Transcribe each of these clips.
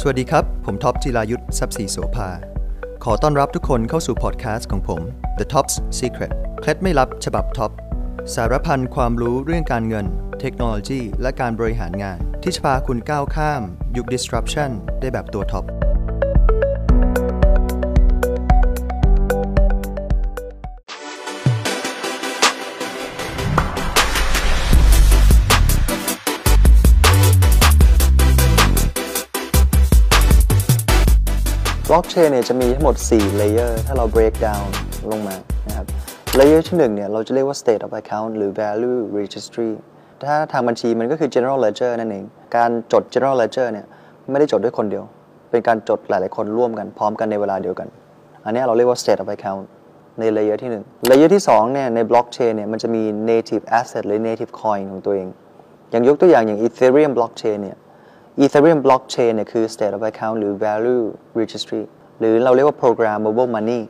สวัสดีครับ ผมท็อปจิรายุทธทรัพย์ศรีโสภา ขอต้อนรับทุกคนเข้าสู่พอดแคสต์ของผม Topp Secret เคล็ดไม่ลับฉบับท็อป สารพันความรู้เรื่องการเงิน เทคโนโลยี และการบริหารงาน ที่จะพาคุณก้าวข้าม ยุค disruption ได้แบบตัวท็อป บล็อกเชนเนี่ยจะมีทั้งหมด4 layer ถ้าเรา break down ลงมานะครับ layer ที่1เนี่ยเราจะเรียกว่า state of account หรือ value registry ถ้าทางบัญชีมันก็คือ general ledger นั่นเอง การจด general ledger เนี่ยไม่ได้จดด้วยคนเดียว เป็นการจดหลาย ๆ คนร่วมกันพร้อมกันในเวลาเดียวกัน อันนี้เราเรียกว่า state of account ใน layer ที่1 layer ที่2เนี่ยใน blockchain เนี่ยมันจะมี native asset หรือ native coin ของตัวเอง อย่างยกตัวอย่างอย่าง ethereum blockchain เนี่ย Ethereum blockchain เนี่ยคือ state of account หรือ value registry หรือเราเรียกว่า programmable money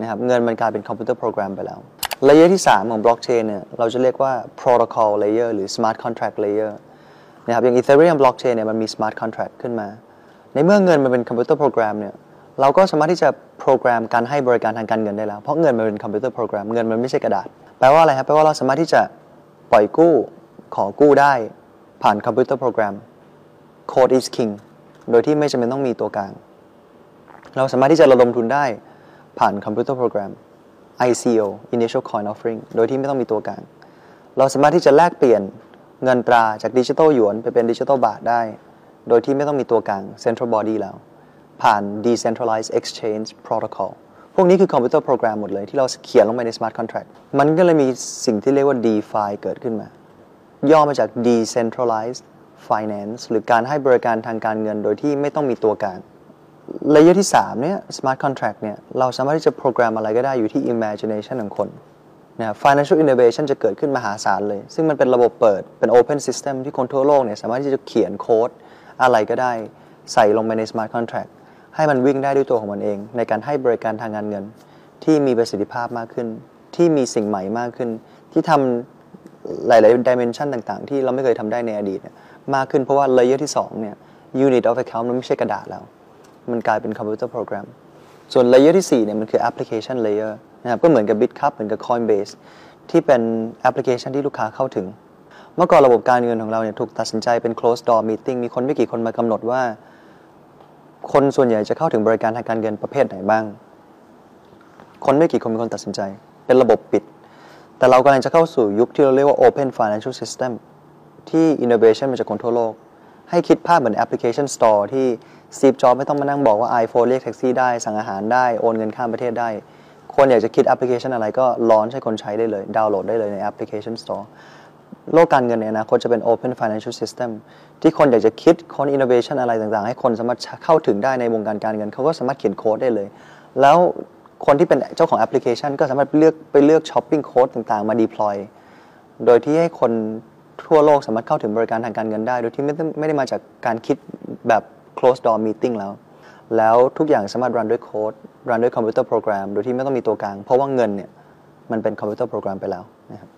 นะครับเงินมันกลายเป็นคอมพิวเตอร์โปรแกรมไปแล้ว layer ที่ 3 ของ blockchain เนี่ยเราจะเรียกว่า protocol layer หรือ smart contract layer นะครับอย่าง Ethereum blockchain เนี่ยมันมี smart contract ขึ้นมา ในเมื่อเงินมันเป็นคอมพิวเตอร์โปรแกรมเนี่ยเราก็สามารถที่จะโปรแกรมการให้บริการทางการเงินได้แล้ว เพราะเงินมันเป็นคอมพิวเตอร์โปรแกรมเงินมันไม่ใช่กระดาษ แปลว่าอะไรครับแปลว่าเราสามารถที่จะปล่อยกู้ขอกู้ได้ผ่านคอมพิวเตอร์โปรแกรม code is king โดยที่ไม่จำเป็นต้องมีตัวกลาง เราสามารถที่จะระดมทุนได้ผ่านคอมพิวเตอร์โปรแกรม ICO Initial Coin Offering โดยที่ไม่ต้องมีตัวกลาง เราสามารถที่จะแลกเปลี่ยนเงินตราจากดิจิทัลหยวนไปเป็นดิจิทัลบาทได้ โดยที่ไม่ต้องมีตัวกลาง Central Body แล้ว ผ่าน Decentralized Exchange Protocol พวกนี้คือคอมพิวเตอร์โปรแกรมหมดเลย ที่เราเขียนลงไปใน Smart Contract มันก็เลยมีสิ่งที่เรียกว่า DeFi เกิดขึ้นมา ย่อมาจาก Decentralized Finance หรือการให้บริการทางการเงินโดยที่ไม่ต้องมีตัวกลาง layer ที่ 3 เนี่ย smart contract เนี่ย เราสามารถที่จะโปรแกรมอะไรก็ได้อยู่ที่ imagination ของคนนะ financial innovation จะเกิดขึ้นมหาศาลเลย ซึ่งมันเป็นระบบเปิด เป็น open system ที่คนทั่วโลกเนี่ย สามารถที่จะเขียนโค้ดอะไรก็ได้ ใส่ลงไปใน smart contract ให้มันวิ่งได้ด้วยตัวของมันเอง ในการให้บริการทางการเงิน ที่มีประสิทธิภาพมากขึ้น ที่มีสิ่งใหม่มากขึ้น ที่ทำหลาย ๆ dimension ต่าง ๆ ที่เราไม่เคยทำได้ในอดีต มากขึ้นเพราะว่า layer ที่2เนี่ย unit of account มันไม่ใช่กระดาษแล้ว มันกลายเป็นคอมพิวเตอร์โปรแกรมส่วน layer ที่4เนี่ยมันคือ application layer นะครับก็เหมือนกับ BitCup เหมือนกับ Coinbase ที่เป็นแอปพลิเคชันที่ลูกค้าเข้าถึง เมื่อก่อนระบบการเงินของเราเนี่ยถูกตัดสินใจเป็น closed door meeting มีคนไม่กี่คนมากำหนดว่า คนส่วนใหญ่จะเข้าถึงบริการทางการเงินประเภทไหนบ้าง คนไม่กี่คนเป็นคนตัดสินใจ เป็นระบบปิด แต่เรากำลังจะเข้าสู่ยุคที่เราเรียกว่า open financial system ที่ innovation มาจากคนทั่วโลก ให้คิดภาพเหมือนแอปพลิเคชัน store ที่ซีฟจอบไม่ต้องมานั่งบอกว่า iPhone เรียกแท็กซี่ได้ สั่งอาหารได้ โอนเงินข้ามประเทศได้ คนอยากจะคิดแอปพลิเคชันอะไรก็ launch ให้คนใช้ได้เลย ดาวน์โหลดได้เลยในแอปพลิเคชัน store โลกการเงินในอนาคตจะเป็น open financial system ที่คนอยากจะคิดค้น innovation อะไรต่างๆ ให้คนสามารถเข้าถึงได้ในวงการการเงิน เขาก็สามารถเขียนโค้ดได้เลย แล้วคนที่เป็นเจ้าของแอปพลิเคชัน ก็สามารถเลือกไปเลือกช้อปปิ้งโค้ดต่างๆ มา deploy โดยที่ให้คน ทั่วโลกสามารถเข้าถึงบริการทางการเงินได้ โดยที่ไม่ได้ไม่ได้มาจากการคิดแบบ closed door meeting แล้ว แล้วทุกอย่างสามารถ run ด้วยโค้ด run ด้วยคอมพิวเตอร์โปรแกรมโดยที่ไม่ต้องมีตัวกลาง เพราะว่าเงินเนี่ยมันเป็นคอมพิวเตอร์โปรแกรมไปแล้วนะครับ